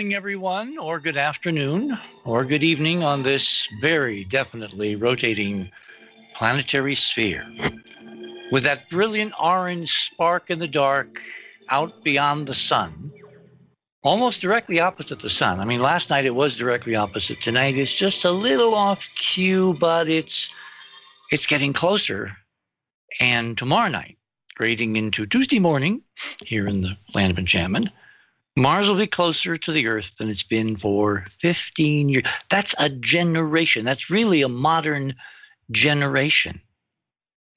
morning, everyone, or good afternoon, or good evening on this very definitely rotating planetary sphere. With that brilliant orange spark in the dark out beyond the sun, almost directly opposite the sun. I mean, last night it was directly opposite. Tonight it's just a little off cue, but it's it's getting closer. And tomorrow night, grading into Tuesday morning here in the land of enchantment, Mars will be closer to the Earth than it's been for 15 years. That's a generation. That's really a modern generation.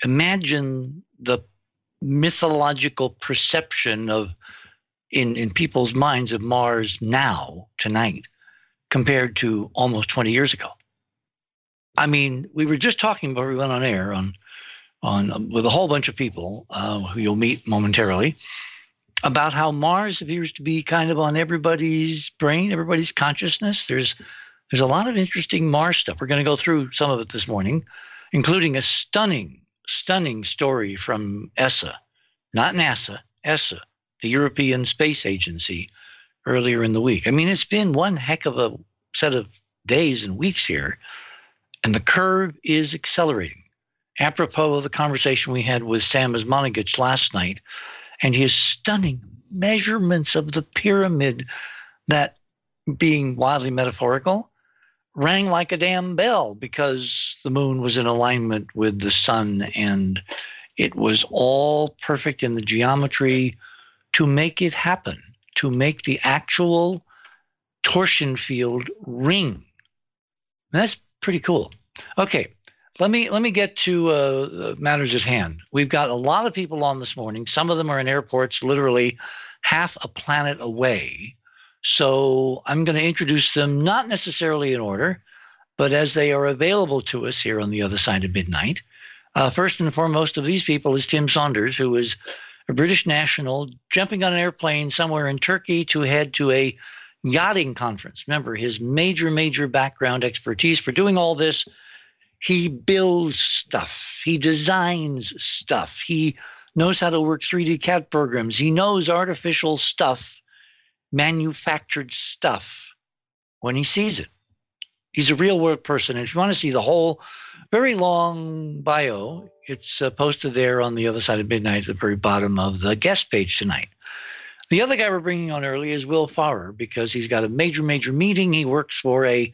Imagine the mythological perception of in, in people's minds of Mars now, tonight, compared to almost 20 years ago. I mean, we were just talking before we went on air on, on um, with a whole bunch of people uh, who you'll meet momentarily about how Mars appears to be kind of on everybody's brain, everybody's consciousness. There's there's a lot of interesting Mars stuff. We're going to go through some of it this morning, including a stunning, stunning story from ESA, not NASA, ESA, the European Space Agency, earlier in the week. I mean, it's been one heck of a set of days and weeks here, and the curve is accelerating. Apropos of the conversation we had with Sam Osmanagich last night, and his stunning measurements of the pyramid that, being wildly metaphorical, rang like a damn bell because the moon was in alignment with the sun and it was all perfect in the geometry to make it happen, to make the actual torsion field ring. That's pretty cool. Okay, let me let me get to uh, matters at hand. We've got a lot of people on this morning. Some of them are in airports, literally half a planet away. So I'm going to introduce them not necessarily in order, but as they are available to us here on the other side of midnight. Uh, first and foremost of these people is Tim Saunders, who is a British national jumping on an airplane somewhere in Turkey to head to a yachting conference. Remember, his major, major background expertise for doing all this he builds stuff, he designs stuff, he knows how to work 3D CAD programs, he knows artificial stuff, manufactured stuff when he sees it. He's a real world person. And if you want to see the whole very long bio, it's uh, posted there on the other side of midnight at the very bottom of the guest page tonight. The other guy we're bringing on early is Will Farrer because he's got a major, major meeting. He works for a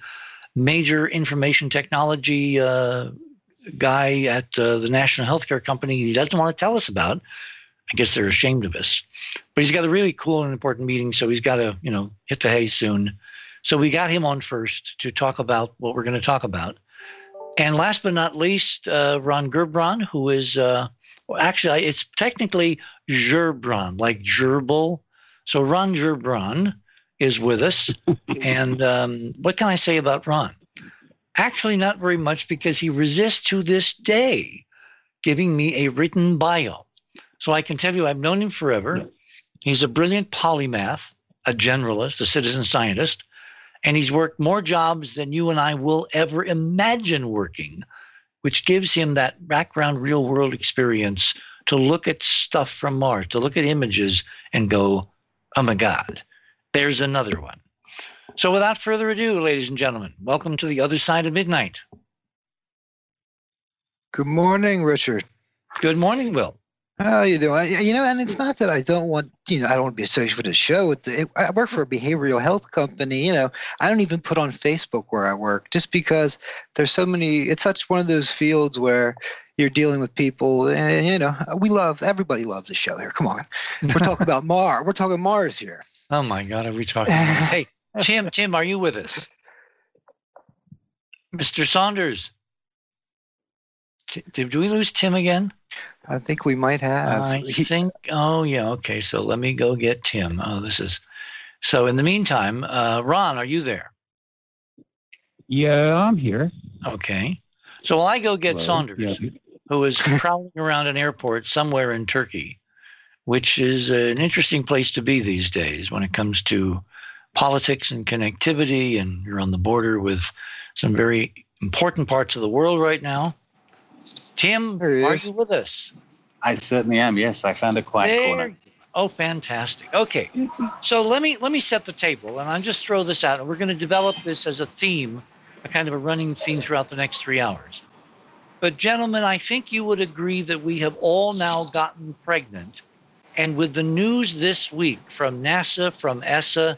major information technology uh, guy at uh, the National Healthcare Company he doesn't want to tell us about. I guess they're ashamed of us. But he's got a really cool and important meeting, so he's got to, you know, hit the hay soon. So we got him on first to talk about what we're going to talk about. And last but not least, uh, Ron Gerbron, who is uh, well, actually it's technically Gerbron, like gerbil. So Ron Gerbron is with us. and um, what can I say about Ron? Actually, not very much because he resists to this day giving me a written bio. So I can tell you I've known him forever. He's a brilliant polymath, a generalist, a citizen scientist, and he's worked more jobs than you and I will ever imagine working, which gives him that background real world experience to look at stuff from Mars, to look at images and go, oh my God, there's another one. So, without further ado, ladies and gentlemen, welcome to the other side of midnight. Good morning, Richard. Good morning, Will. How are you doing? You know, and it's not that I don't want, you know, I don't want to be associated with the show. I work for a behavioral health company. You know, I don't even put on Facebook where I work just because there's so many. It's such one of those fields where you're dealing with people, and you know, we love everybody loves the show here. Come on, we're talking about Mars. We're talking Mars here. Oh my God, are we talking? hey, Tim, Tim, are you with us? Mr. Saunders. Did we lose Tim again? I think we might have. I think. Oh yeah. Okay. So let me go get Tim. Oh, this is. So in the meantime, uh, Ron, are you there? Yeah, I'm here. Okay. So while I go get Hello. Saunders, yeah. Who is prowling around an airport somewhere in Turkey, which is an interesting place to be these days when it comes to politics and connectivity, and you're on the border with some very important parts of the world right now. Tim, are you with us? I certainly am. Yes, I found a quiet there, corner. Oh, fantastic. Okay, so let me let me set the table, and I'll just throw this out, and we're going to develop this as a theme, a kind of a running theme throughout the next three hours. But gentlemen, I think you would agree that we have all now gotten pregnant, and with the news this week from NASA, from ESA,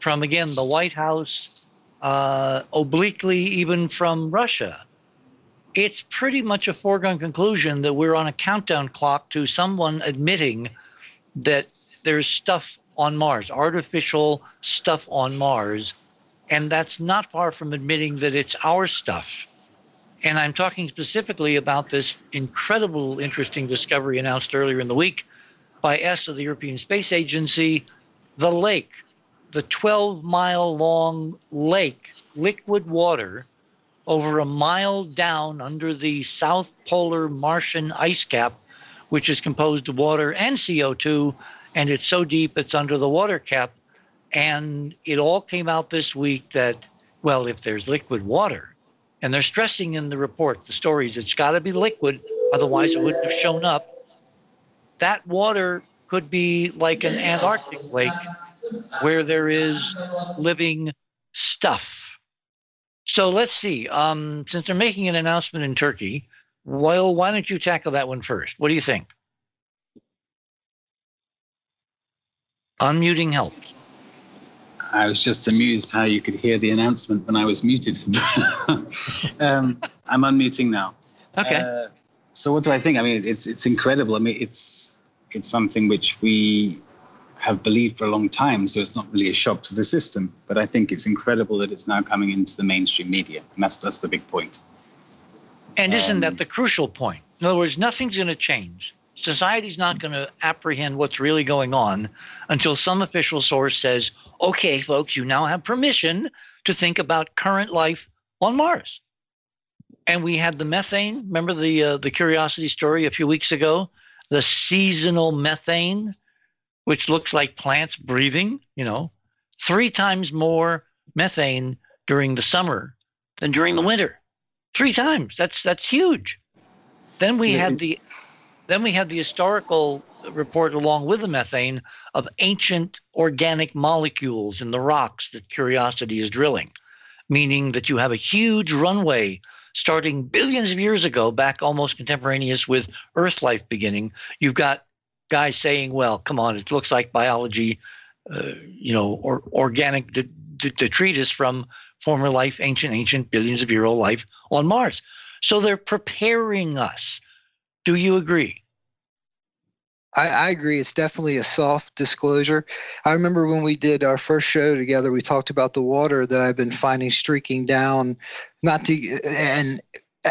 from again the White House, uh, obliquely even from Russia, it's pretty much a foregone conclusion that we're on a countdown clock to someone admitting that there's stuff on Mars, artificial stuff on Mars. And that's not far from admitting that it's our stuff. And I'm talking specifically about this incredible, interesting discovery announced earlier in the week by ESA, of the European Space Agency, the lake, the 12 mile long lake, liquid water over a mile down under the south polar Martian ice cap, which is composed of water and CO2. And it's so deep, it's under the water cap. And it all came out this week that, well, if there's liquid water, and they're stressing in the report, the stories, it's got to be liquid, otherwise it wouldn't have shown up. That water could be like an Antarctic lake where there is living stuff so let's see. Um, since they're making an announcement in Turkey, well, why don't you tackle that one first? What do you think? Unmuting helps. I was just amused how you could hear the announcement when I was muted. um, I'm unmuting now. Okay. Uh, so what do I think? I mean, it's it's incredible. I mean, it's it's something which we have believed for a long time. So it's not really a shock to the system. But I think it's incredible that it's now coming into the mainstream media. And that's, that's the big point. And isn't um, that the crucial point? In other words, nothing's going to change. Society's not going to apprehend what's really going on until some official source says, okay, folks, you now have permission to think about current life on Mars. And we had the methane. Remember the uh, the curiosity story a few weeks ago? The seasonal methane which looks like plants breathing, you know, three times more methane during the summer than during the winter. Three times. That's that's huge. Then we had the then we have the historical report along with the methane of ancient organic molecules in the rocks that Curiosity is drilling, meaning that you have a huge runway starting billions of years ago, back almost contemporaneous with Earth life beginning. You've got guys saying, well, come on, it looks like biology, uh, you know, or organic detritus from former life, ancient, ancient, billions of year old life on Mars. So they're preparing us. Do you agree? I, I, agree. It's definitely a soft disclosure. I remember when we did our first show together, we talked about the water that I've been finding streaking down, not to, and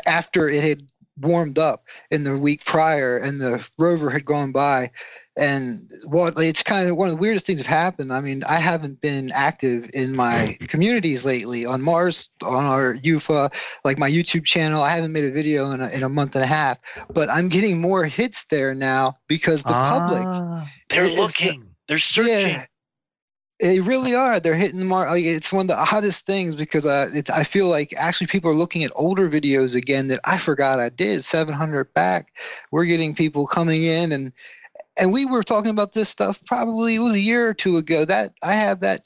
after it had warmed up in the week prior and the rover had gone by. And what it's kind of one of the weirdest things have happened. I mean i haven't been active in my communities lately. On mars on our ufa like my youtube channel i haven't made a video in a, in a month and a half but i'm getting more hits there now because the ah, public they're looking. They're searching. yeah, they really are. They're hitting the mark. Like, it's one of the hottest things because uh, I feel like actually people are looking at older videos again that I forgot I did. 700 back. We're getting people coming in and and we were talking about this stuff probably it was a year or two ago. That I have that.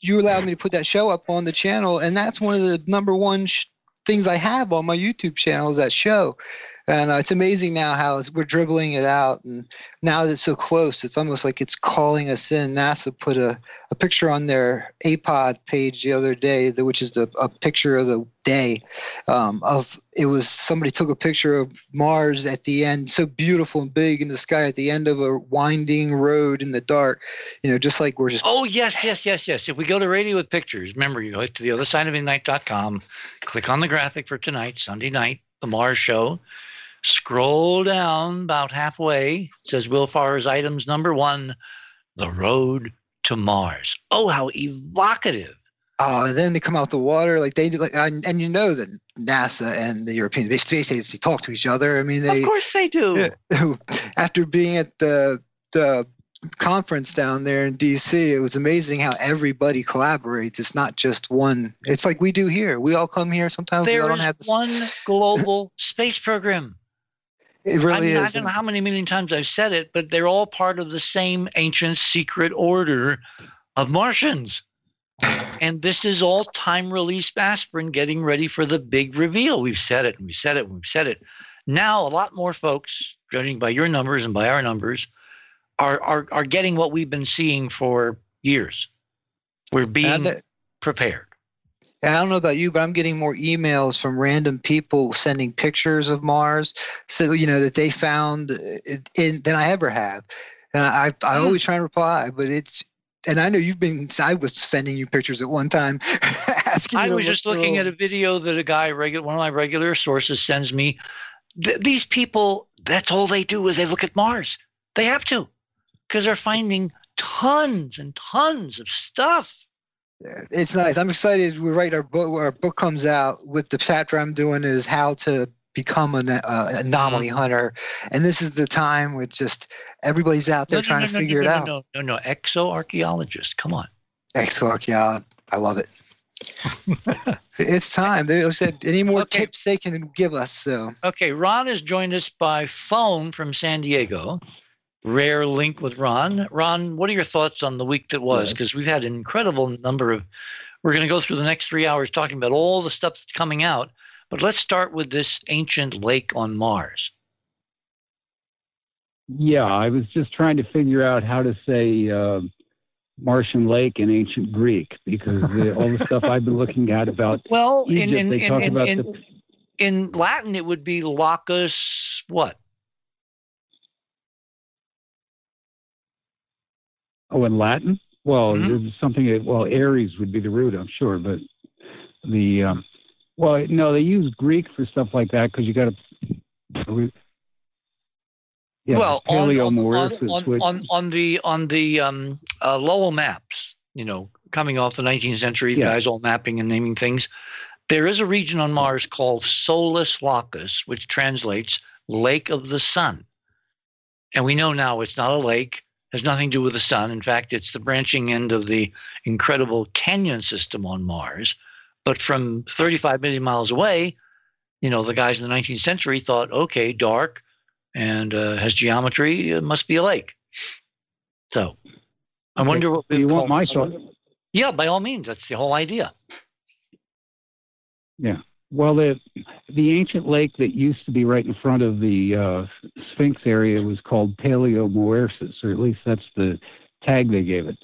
You allowed me to put that show up on the channel, and that's one of the number one sh- things I have on my YouTube channel is that show. And uh, it's amazing now how we're dribbling it out. And now that it's so close, it's almost like it's calling us in. NASA put a, a picture on their APOD page the other day, which is the, a picture of the day um, of it was somebody took a picture of Mars at the end, so beautiful and big in the sky at the end of a winding road in the dark. You know, just like we're just. Oh yes, yes, yes, yes. If we go to radio with pictures, remember you go to the other side of midnight.com, click on the graphic for tonight, Sunday night, the Mars show. Scroll down about halfway. Says Will Farr's items number one, the road to Mars. Oh, how evocative. Oh, and then they come out the water like they like, and, and you know that NASA and the European Space Agency talk to each other. I mean, they of course they do. After being at the the conference down there in DC, it was amazing how everybody collaborates. It's not just one. It's like we do here. We all come here. Sometimes there we don't have this. one global space program. It really I mean, I don't know how many million times I've said it, but they're all part of the same ancient secret order of Martians. and this is all time release aspirin getting ready for the big reveal. We've said it and we've said it and we've said it. Now, a lot more folks, judging by your numbers and by our numbers, are, are, are getting what we've been seeing for years. We're being And I- don't know about you, but I'm getting more emails from random people sending pictures of Mars, so you know that they found uh, it in than I ever have, and I I always try and reply, but it's and I know you've been I was sending you pictures at one time, asking. I was just looking at a video that a guy, regular one of my regular sources, sends me. Th- these people, that's all they do is they look at Mars. They have to, because they're finding tons and tons of stuff. It's nice. I'm excited. We write our book. Our book comes out with the chapter I'm doing is how to become an uh, anomaly Mm-hmm. hunter, and this is the time with just everybody's out there No, trying no, to no, figure no, it out. No, no, no, exoarchaeologist. Come on. Exoarchaeology. I love it. it's time. They said any more Okay. tips they can give us. So Okay, Ron has joined us by phone from San Diego. Rare link with Ron. Ron, what are your thoughts on the week that was? Because we've had an incredible number of. We're going to go through the next three hours talking about all the stuff that's coming out. But let's start with this ancient lake on Mars. Yeah, I was just trying to figure out how to say uh, Martian Lake in ancient Greek because the, all the stuff I've been looking at about Well, Egypt, in they in talk in, about in, the in Latin, it would be Lacus. What? Oh in Latin. Well, Mhm. there's something that well Aries would be the root, I'm sure, but the um, well no they use Greek for stuff like that because you got to. Yeah, well, on, on, on, on, which- on, on the on the um, uh, Lowell maps, you know, coming off the 19th century, Yeah. guys all mapping and naming things. There is a region on Mars called Solis Lacus, which translates Lake of the Sun. And we know now it's not a lake, has nothing to do with the sun. In fact, it's the branching end of the incredible canyon system on Mars. But from 35 million miles away, you know, the guys in the 19th century thought, okay, dark and uh, has geometry, it must be a lake. So I Okay, wonder what you want my thought? Yeah, by all means, that's the whole idea. Well, the the ancient lake that used to be right in front of the uh, Sphinx area was called Paleomoersis, or at least that's the tag they gave it.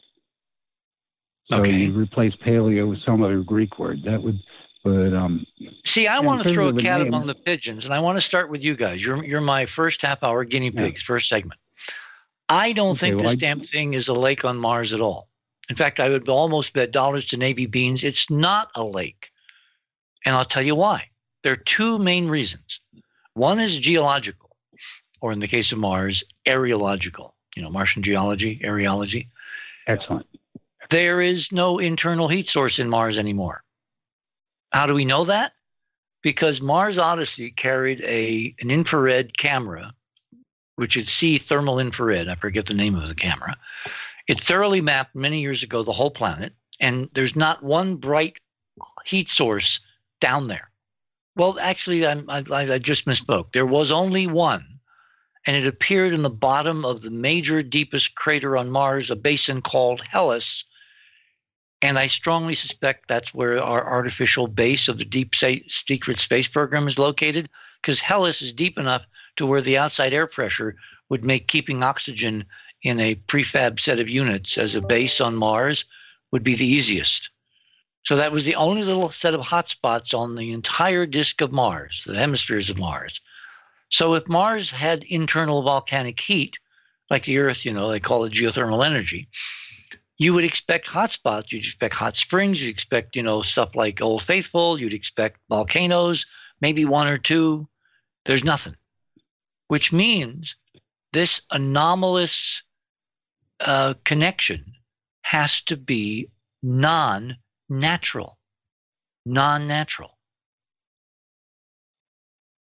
So Okay. you replace paleo with some other Greek word. That would, but um, See, I want to throw a cat name- among the pigeons, and I want to start with you guys. You're you're my first half hour guinea Yeah. pigs, first segment. I don't Okay, think well, this I- damn thing is a lake on Mars at all. In fact, I would almost bet dollars to Navy beans it's not a lake. And I'll tell you why. There are two main reasons. One is geological, or in the case of Mars, areological. You know, Martian geology, areology. excellent. There is no internal heat source in Mars anymore. How do we know that? Because Mars Odyssey carried a an infrared camera, which is see thermal infrared. I forget the name of the camera. It thoroughly mapped many years ago the whole planet, and there's not one bright heat source down there. Well, actually, I, I I just misspoke. There was only one, and it appeared in the bottom of the major deepest crater on Mars, a basin called Hellas. And I strongly suspect that's where our artificial base of the deep secret space program is located, because Hellas is deep enough to where the outside air pressure would make keeping oxygen in a prefab set of units as a base on Mars would be the easiest. So that was the only little set of hotspots on the entire disk of Mars, the hemispheres of Mars. So if Mars had internal volcanic heat, like the Earth, you know, they call it geothermal energy, you would expect hotspots. You'd expect hot springs. You'd expect, you know, stuff like Old Faithful. You'd expect volcanoes, maybe one or two. There's nothing, which means this anomalous uh, connection has to be non natural. Non natural.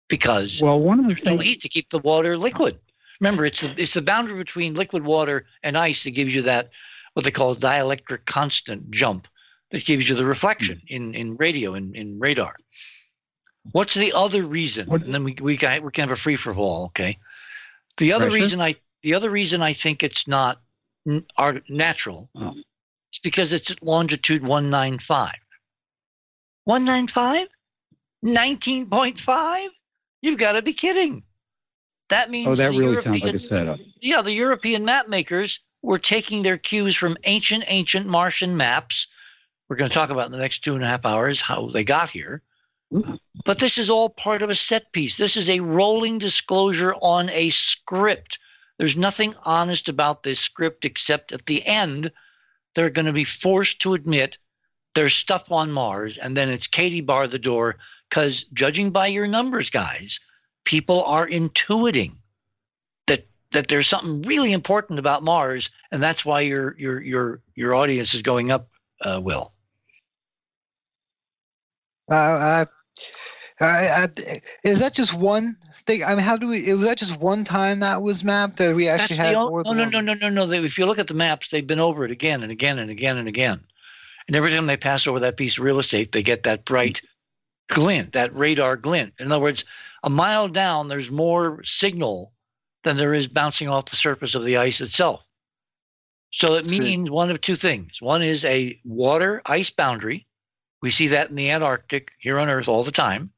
Because Well, one of the there's no things, heat to keep the water liquid. Remember, it's the, it's the boundary between liquid water and ice that gives you that what they call dielectric constant jump that gives you the reflection hmm. in, in radio and in, radar. What's the other reason? What- and then we we can we can have a free for all. Okay. The other Pressure? reason I the other reason I think it's not n- natural Oh. Is because it's at longitude 195. 195? 19.5? You've got to be kidding. That means Oh, that really sounds like a setup. yeah, the European map makers were taking their cues from ancient, ancient Martian maps. We're going to talk about in the next two and a half hours how they got here. But this is all part of a set piece. This is a rolling disclosure on a script. There's nothing honest about this script except at the end, they're going to be forced to admit there's stuff on Mars, and then it's Katie bar the door. Because judging by your numbers, guys, people are intuiting that that there's something really important about Mars, and that's why your your your your audience is going up. Uh, Will. Uh, uh, uh, is that just one thing? I mean, how do we? Was that just one time that was mapped? That we actually That's had the o- more no, no, no, no, no, no. They, if you look at the maps, they've been over it again and again and again and again. And every time they pass over that piece of real estate, they get that bright glint, that radar glint. In other words, a mile down, there's more signal than there is bouncing off the surface of the ice itself. So it means one of two things. One is a water ice boundary. We see that in the Antarctic here on Earth all the time.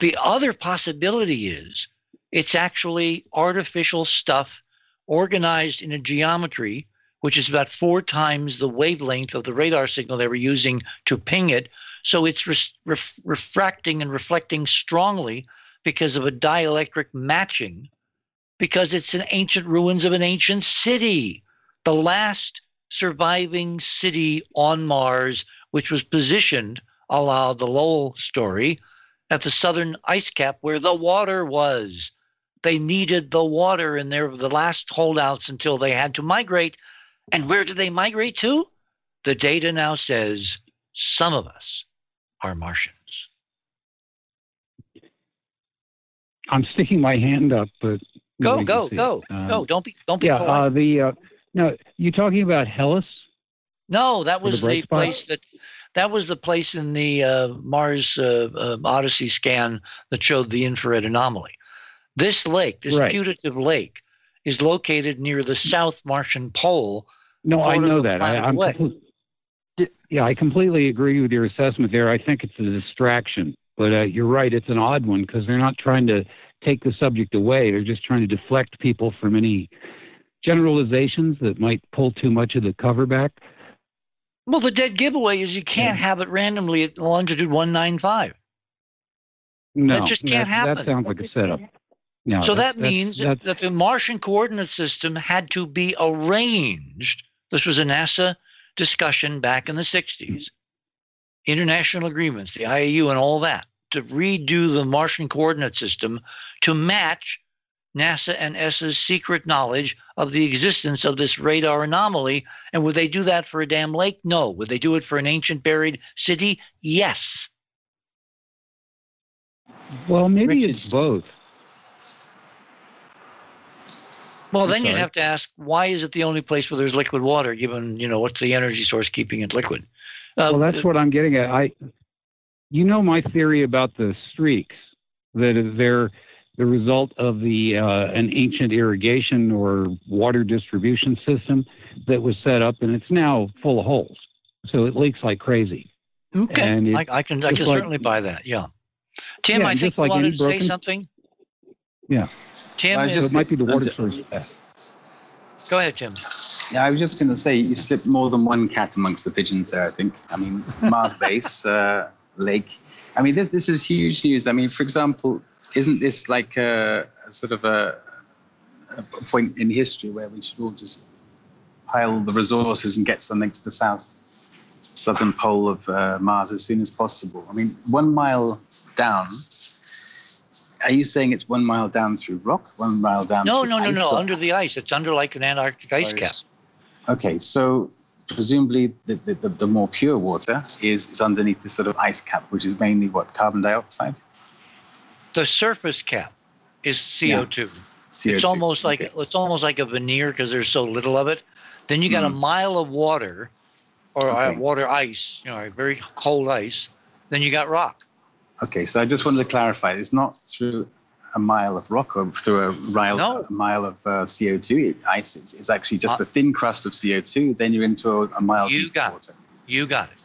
The other possibility is it's actually artificial stuff organized in a geometry which is about four times the wavelength of the radar signal they were using to ping it. So it's ref- refracting and reflecting strongly because of a dielectric matching, because it's an ancient ruins of an ancient city, the last surviving city on Mars, which was positioned, a la the Lowell story, at the southern ice cap where the water was. They needed the water, and they were the last holdouts until they had to migrate. And where did they migrate to? The data now says some of us are Martians. I'm sticking my hand up, but Go, go, go. Um, go! Don't be, don't be Yeah, uh, the uh, no, you talking about Hellas? no, that for the was the, place that that was the place in the uh, Mars uh, uh, Odyssey scan that showed the infrared anomaly. This lake, this Right. putative lake, is located near the South Martian pole. No, I know that. I. Yeah. yeah, I completely agree with your assessment there. I think it's a distraction, but uh, you're right. It's an odd one because they're not trying to take the subject away. They're just trying to deflect people from any generalizations that might pull too much of the cover back. Well, the dead giveaway is you can't have it randomly at longitude 195. No, that just can't that, happen. That sounds like a setup. No, so that that's- means that's, that the Martian coordinate system had to be arranged. This was a NASA discussion back in the 60s. International agreements, the IAU, and all that to redo the Martian coordinate system to match NASA and ESA's secret knowledge of the existence of this radar anomaly. And would they do that for a damn lake? No. Would they do it for an ancient buried city? Yes. well, maybe Richard- it's both. Well, I'm then you'd have to ask, why is it the only place where there's liquid water? Given you know what's the energy source keeping it liquid? Uh, well, that's what I'm getting at. I, you know, my theory about the streaks that they're the result of the uh, an ancient irrigation or water distribution system that was set up, and it's now full of holes, so it leaks like crazy. okay, and I, I can I can like- certainly buy that. Yeah, Tim, Yeah, I just think like you wanted any to say something. Yeah. Tim, I is- So just- it might be the water source. go ahead, Tim. Yeah, I was just going to say you slipped more than one cat amongst the pigeons there. I think. I mean, Mars base, uh, lake. I mean, this this is huge news. I mean, for example, isn't this like a, a sort of a, a point in history where we should all just pile the resources and get something to the south southern pole of uh, Mars as soon as possible? I mean, one mile down. Are you saying it's one mile down through rock, one mile down? No, no, no, no. or- Under the ice, it's under like an Antarctic ice Ice. cap. Okay, so presumably the, the, the, the more pure water is, is underneath this sort of ice cap, which is mainly what, carbon dioxide? The surface cap is CO2. CO2. It's almost like it's almost like a veneer because there's so little of it. Then you got a Mhm. mile of water, or uh, Okay. water ice, you know, very cold ice. Then you got rock. Okay, so I just wanted to clarify. It's not through a mile of rock or through a mile, No. a mile of uh, CO2 ice. It's, it's actually just Uh, a thin crust of CO2. Then you're into a, a mile You deep got it. water. You got it.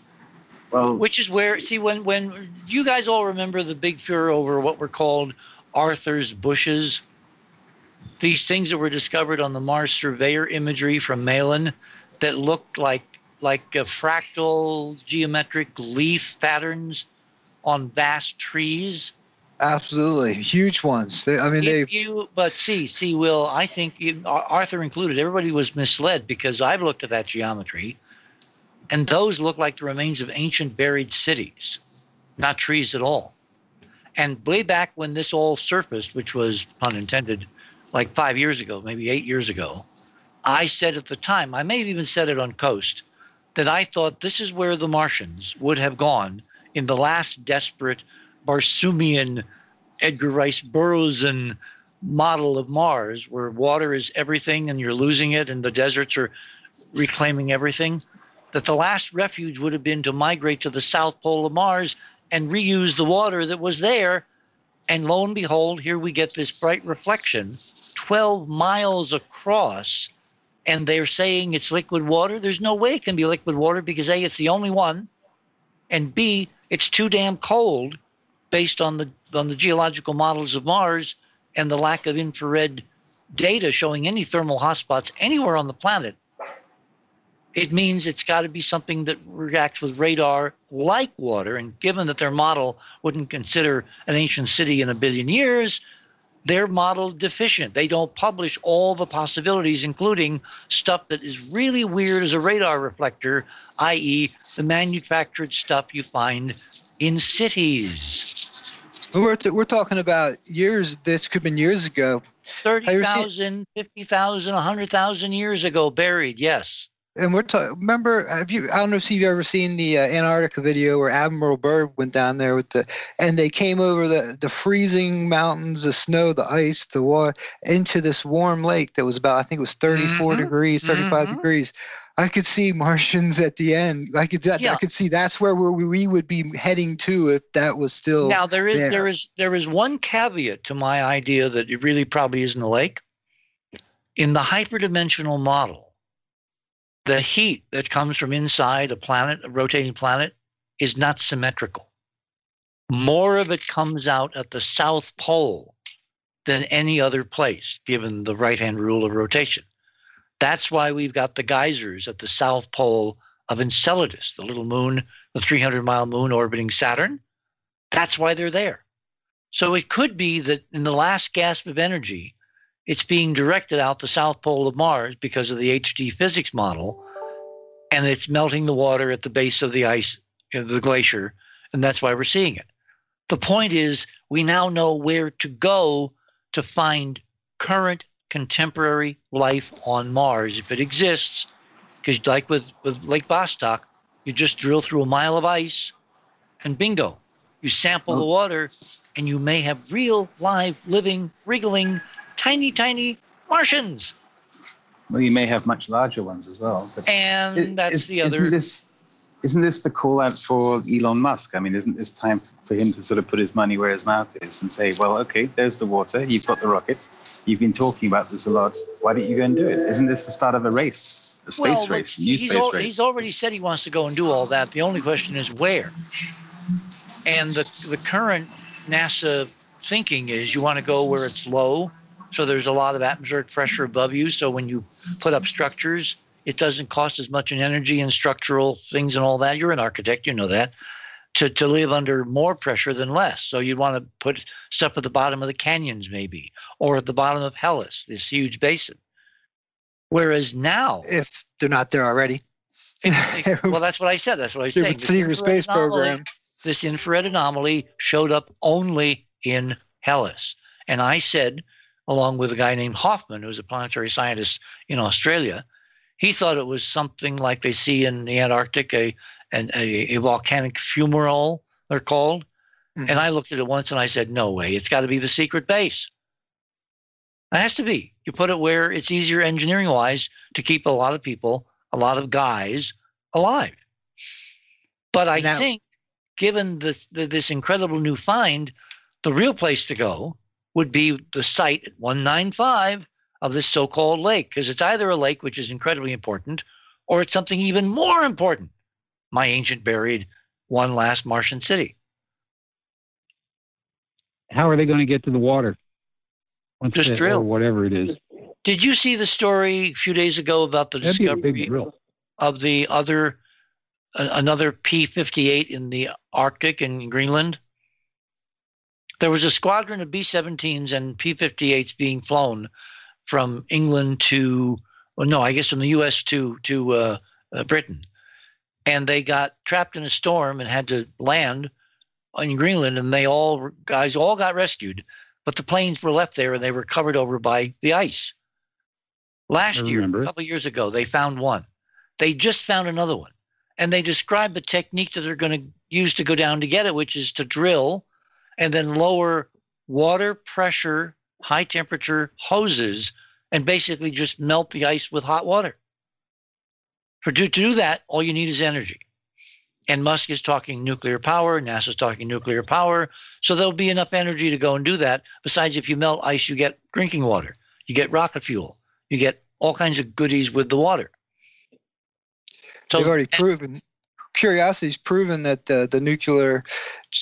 Well, Which is where, see, when when you guys all remember the big furor over what were called Arthur's bushes, these things that were discovered on the Mars Surveyor imagery from Malin that looked like like a fractal geometric leaf patterns on vast trees. Absolutely, huge ones. They, I mean, they. You, but see, see, Will, I think you, Arthur included, everybody was misled because I've looked at that geometry, and those look like the remains of ancient buried cities, not trees at all. And way back when this all surfaced, which was pun intended, like five years ago, maybe eight years ago, I said at the time, I may have even said it on Coast, that I thought this is where the Martians would have gone in the last desperate Barsoomian Edgar Rice Burroughs model of Mars, where water is everything and you're losing it, and the deserts are reclaiming everything, that the last refuge would have been to migrate to the south pole of Mars and reuse the water that was there. And lo and behold, here we get this bright reflection 12 miles across. And they're saying it's liquid water. There's no way it can be liquid water because A, it's the only one. And B, it's too damn cold based on the on the geological models of Mars and the lack of infrared data showing any thermal hotspots anywhere on the planet, it means it's got to be something that reacts with radar like water. And given that their model wouldn't consider an ancient city in a billion years, they're model deficient. They don't publish all the possibilities, including stuff that is really weird as a radar reflector, i.e., the manufactured stuff you find in cities. We're, we're talking about years. This could have been years ago. you ever 30,000, 50,000, 100,000 years ago buried, yes. And we're talking. Remember, have you? I don't know if you've ever seen the uh, Antarctica video where Admiral Byrd went down there with the, and they came over the the freezing mountains, the snow, the ice, the water, into this warm lake that was about I think it was 34 Mhm, degrees, 35 mhm. degrees. I could see Martians at the end. I could I Yeah. could see that's where we, we would be heading to if that was still. Now there is there. there is there is one caveat to my idea that it really probably isn't a lake. In the hyperdimensional model, the heat that comes from inside a planet, a rotating planet, is not symmetrical. More of it comes out at the south pole than any other place, given the right hand rule of rotation. That's why we've got the geysers at the south pole of Enceladus, the little moon, the 300 mile moon orbiting Saturn. That's why they're there. So it could be that in the last gasp of energy, it's being directed out the south pole of Mars because of the HD physics model, and it's melting the water at the base of the ice, uh, the glacier, and that's why we're seeing it. The point is, we now know where to go to find current contemporary life on Mars if it exists. Because, like with, with Lake Vostok, you just drill through a mile of ice and bingo, you sample the water and you may have real, live, living, wriggling, tiny, tiny Martians. well, you may have much larger ones as well. And Is- that's is- the Isn't other. this, isn't this the call out for Elon Musk? I mean, isn't this time for him to sort of put his money where his mouth is and say, well, okay, there's the water. You've got the rocket. You've been talking about this a lot. Why don't you go and do it? Isn't this the start of a race, a space well, race, a new he's, space al- race? he's already said he wants to go and do all that. The only question is where. And the, the current NASA thinking is you want to go where it's low. So there's a lot of atmospheric pressure above you. So when you put up structures, it doesn't cost as much in energy and structural things and all that. You're an architect, you know that. To, to live under more pressure than less. So you'd want to put stuff at the bottom of the canyons, maybe, or at the bottom of Hellas, this huge basin. Whereas now, if they're not there already. well, that's what I said. That's what I was saying. This secret space anomaly- program. This infrared anomaly showed up only in Hellas. And I said, along with a guy named Hoffman, who's a planetary scientist in Australia, he thought it was something like they see in the Antarctic, a, an, a, a volcanic fumarole, they're called. Mhm. And I looked at it once and I said, no way, it's got to be the secret base. It has to be. You put it where it's easier engineering wise to keep a lot of people, a lot of guys alive. But I Now- think given this this incredible new find, the real place to go would be the site at 195 of this so-called lake, because it's either a lake, which is incredibly important, or it's something even more important. My ancient buried one last Martian city. How are they going to get to the water? Once Just they- drill. or whatever it is. Did you see the story a few days ago about the That'd discovery of the other a- another P-58 in the Arctic in Greenland? There was a squadron of B-17s and P-58s being flown from England to, well, no, I guess from the U.S. to to uh, uh, Britain, and they got trapped in a storm and had to land in Greenland, and they all guys all got rescued, but the planes were left there and they were covered over by the ice. Last year, a couple of years ago, they found one. They just found another one, and they describe the technique that they're going to use to go down to get it, which is to drill and then lower water pressure, high temperature hoses, and basically just melt the ice with hot water. For to, to do that, all you need is energy. And Musk is talking nuclear power, NASA's talking nuclear power. So there'll be enough energy to go and do that. Besides, if you melt ice, you get drinking water, you get rocket fuel, you get all kinds of goodies with the water. So They've already proven. Curiosity's proven that uh, the nuclear,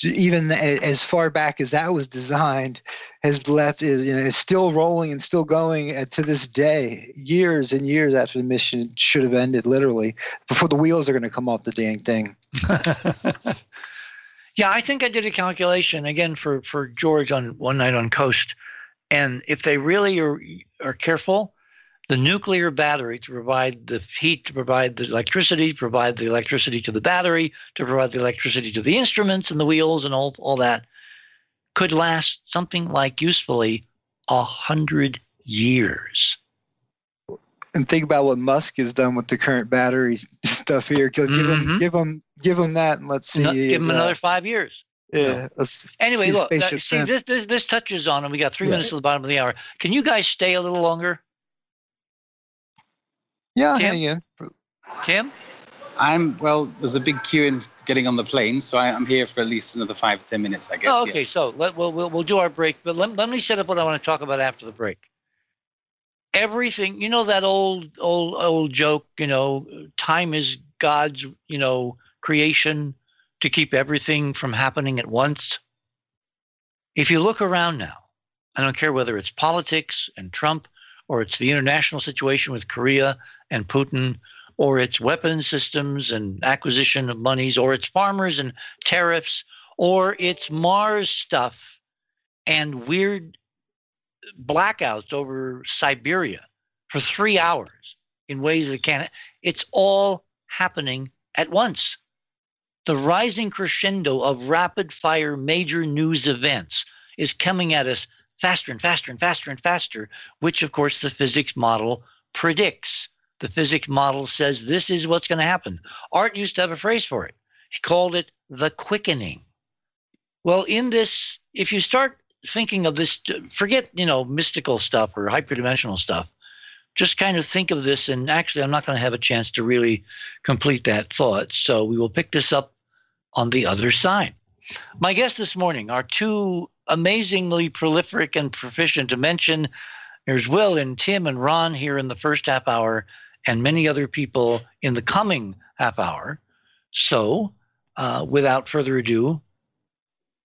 even as far back as that was designed, has left is, you know, is still rolling and still going uh, to this day. Years and years after the mission should have ended, literally, before the wheels are going to come off the dang thing. yeah, I think I did a calculation again for for George on one night on Coast, and if they really are are careful, the nuclear battery to provide the heat, to provide the electricity, to provide the electricity to the battery, to provide the electricity to the instruments and the wheels and all all that, could last something like usefully a hundred years. And think about what Musk has done with the current battery stuff here. Give Mhm. him, give him, give him that, and let's see. No- give them uh, another five years. Yeah. Let's Anyway, see look, that- see this, this this touches on, and we got three Yeah. minutes to the bottom of the hour. Can you guys stay a little longer, Yeah, I'll Tim? in. Tim? I'm well. There's a big queue in getting on the plane, so I, I'm here for at least another five ten minutes, I guess. Oh, okay. yes. So let, we'll, we'll, we'll do our break, but let, let me set up what I want to talk about after the break. Everything, you know, that old, old, old joke, you know, time is God's, you know, creation to keep everything from happening at once. If you look around now, I don't care whether it's politics and Trump or it's the international situation with Korea and Putin or it's weapon systems and acquisition of monies or it's farmers and tariffs or it's Mars stuff and weird blackouts over Siberia for three hours in ways that can't. It's all happening at once. The rising crescendo of rapid fire major news events is coming at us faster and faster and faster and faster, which of course the physics model predicts. The physics model says this is what's going to happen. Art used to have a phrase for it. He called it the quickening. Well, in this, if you start thinking of this, forget, you know, mystical stuff or hyperdimensional stuff. Just kind of think of this, and actually, I'm not going to have a chance to really complete that thought. So we will pick this up on the other side. My guests this morning are two amazingly prolific and proficient to mention. There's Will and Tim and Ron here in the first half hour, and many other people in the coming half hour. So, uh, without further ado,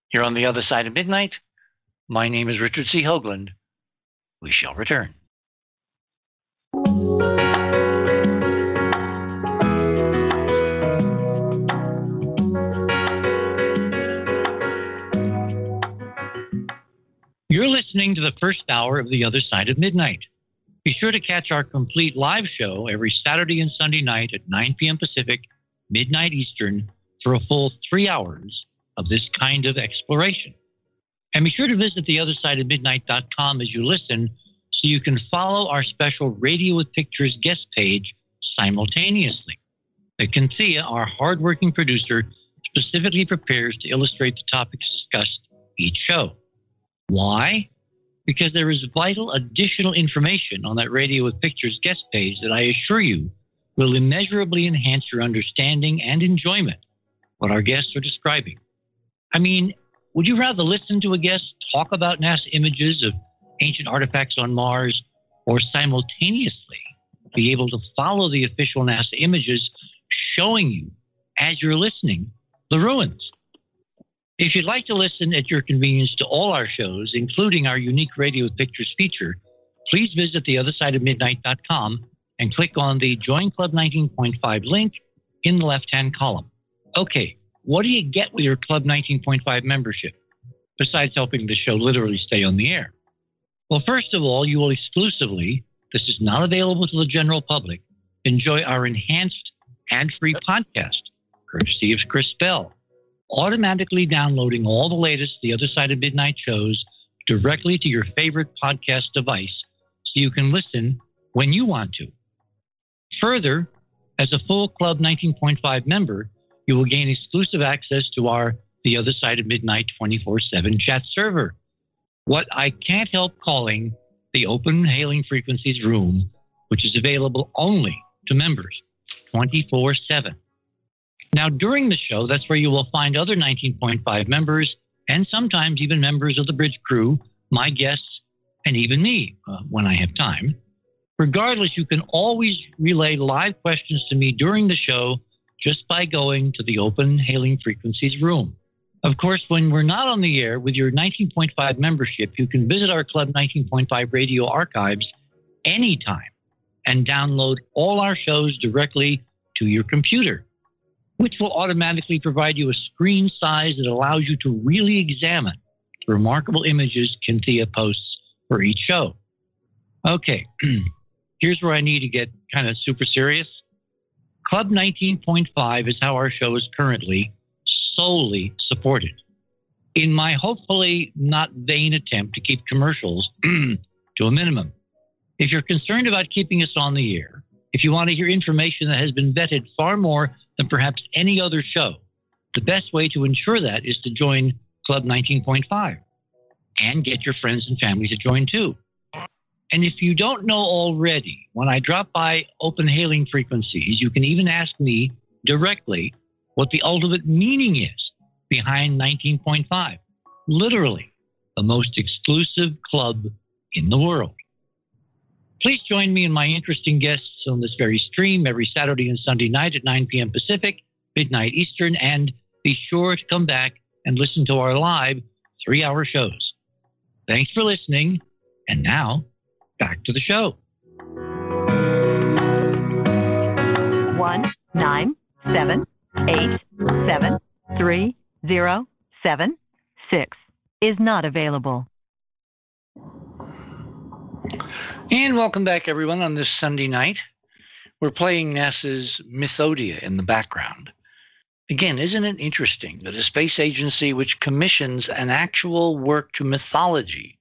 here on the other side of midnight, my name is Richard C. Hoagland. We shall return. You're listening to the first hour of The Other Side of Midnight. Be sure to catch our complete live show every Saturday and Sunday night at 9 p.m. Pacific, midnight Eastern, for a full three hours of this kind of exploration. And be sure to visit theothersideofmidnight.com as you listen so you can follow our special Radio with Pictures guest page simultaneously. Cynthia, our hardworking producer, specifically prepares to illustrate the topics discussed each show. Why? Because there is vital additional information on that Radio with Pictures guest page that I assure you will immeasurably enhance your understanding and enjoyment what our guests are describing. I mean, would you rather listen to a guest talk about NASA images of ancient artifacts on Mars or simultaneously be able to follow the official NASA images showing you as you're listening the ruins? If you'd like to listen at your convenience to all our shows, including our unique Radio Pictures feature, please visit theothersideofmidnight.com and click on the Join Club 19.5 link in the left hand column. Okay, what do you get with your Club 19.5 membership besides helping the show literally stay on the air? Well, first of all, you will exclusively, this is not available to the general public, enjoy our enhanced ad free podcast, courtesy of Chris Bell automatically downloading all the latest The Other Side of Midnight shows directly to your favorite podcast device so you can listen when you want to. Further, as a full Club 19.5 member, you will gain exclusive access to our The Other Side of Midnight 24 7 chat server, what I can't help calling the Open Hailing Frequencies Room, which is available only to members 24 7. Now, during the show, that's where you will find other 19.5 members and sometimes even members of the bridge crew, my guests, and even me uh, when I have time. Regardless, you can always relay live questions to me during the show just by going to the open hailing frequencies room. Of course, when we're not on the air with your 19.5 membership, you can visit our Club 19.5 radio archives anytime and download all our shows directly to your computer which will automatically provide you a screen size that allows you to really examine the remarkable images Cynthia posts for each show. Okay, here's where I need to get kind of super serious. Club 19.5 is how our show is currently solely supported. In my hopefully not vain attempt to keep commercials to a minimum. If you're concerned about keeping us on the air, if you want to hear information that has been vetted far more than perhaps any other show. The best way to ensure that is to join Club 19.5 and get your friends and family to join too. And if you don't know already, when I drop by open hailing frequencies, you can even ask me directly what the ultimate meaning is behind 19.5. Literally, the most exclusive club in the world. Please join me and my interesting guests on this very stream every Saturday and Sunday night at 9 p.m. Pacific, midnight Eastern, and be sure to come back and listen to our live three hour shows. Thanks for listening. And now, back to the show. One, nine, seven, eight, seven, three, zero, seven, six is not available. And welcome back, everyone, on this Sunday night. We're playing NASA's Mythodea in the background. Again, isn't it interesting that a space agency which commissions an actual work to mythology,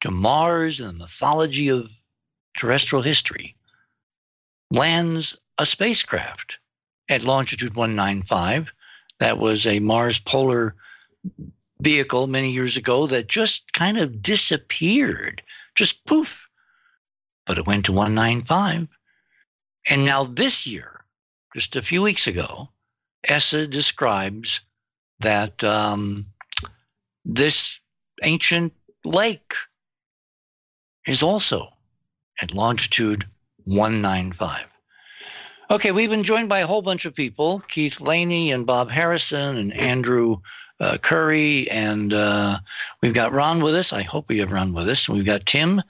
to Mars and the mythology of terrestrial history, lands a spacecraft at longitude 195 that was a Mars polar vehicle many years ago that just kind of disappeared, just poof, but it went to 195. And now this year, just a few weeks ago, ESA describes that um, this ancient lake is also at longitude 195. Okay, we've been joined by a whole bunch of people Keith Laney and Bob Harrison and Andrew uh, Curry. And uh, we've got Ron with us. I hope we have Ron with us. We've got Tim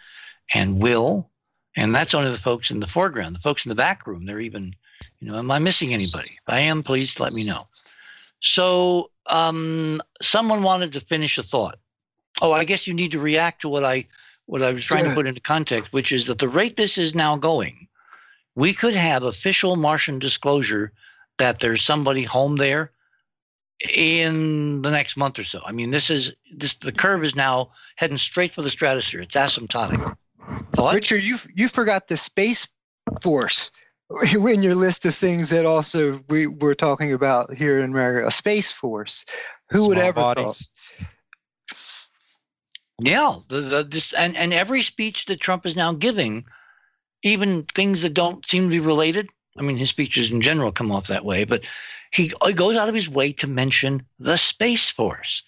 and Will and that's only the folks in the foreground. The folks in the back room, they're even, you know, am I missing anybody? If I am, please let me know. So um, someone wanted to finish a thought. Oh, I guess you need to react to what I what I was trying to put into context, which is that the rate this is now going, we could have official Martian disclosure that there's somebody home there in the next month or so. I mean, this is this the curve is now heading straight for the stratosphere. It's asymptotic. Richard, you you forgot the space force in your list of things that also we were talking about here in America. A space force. Who would ever bodies. thought? Yeah, the, the, this, and and every speech that Trump is now giving, even things that don't seem to be related. I mean, his speeches in general come off that way, but he, he goes out of his way to mention the Space Force.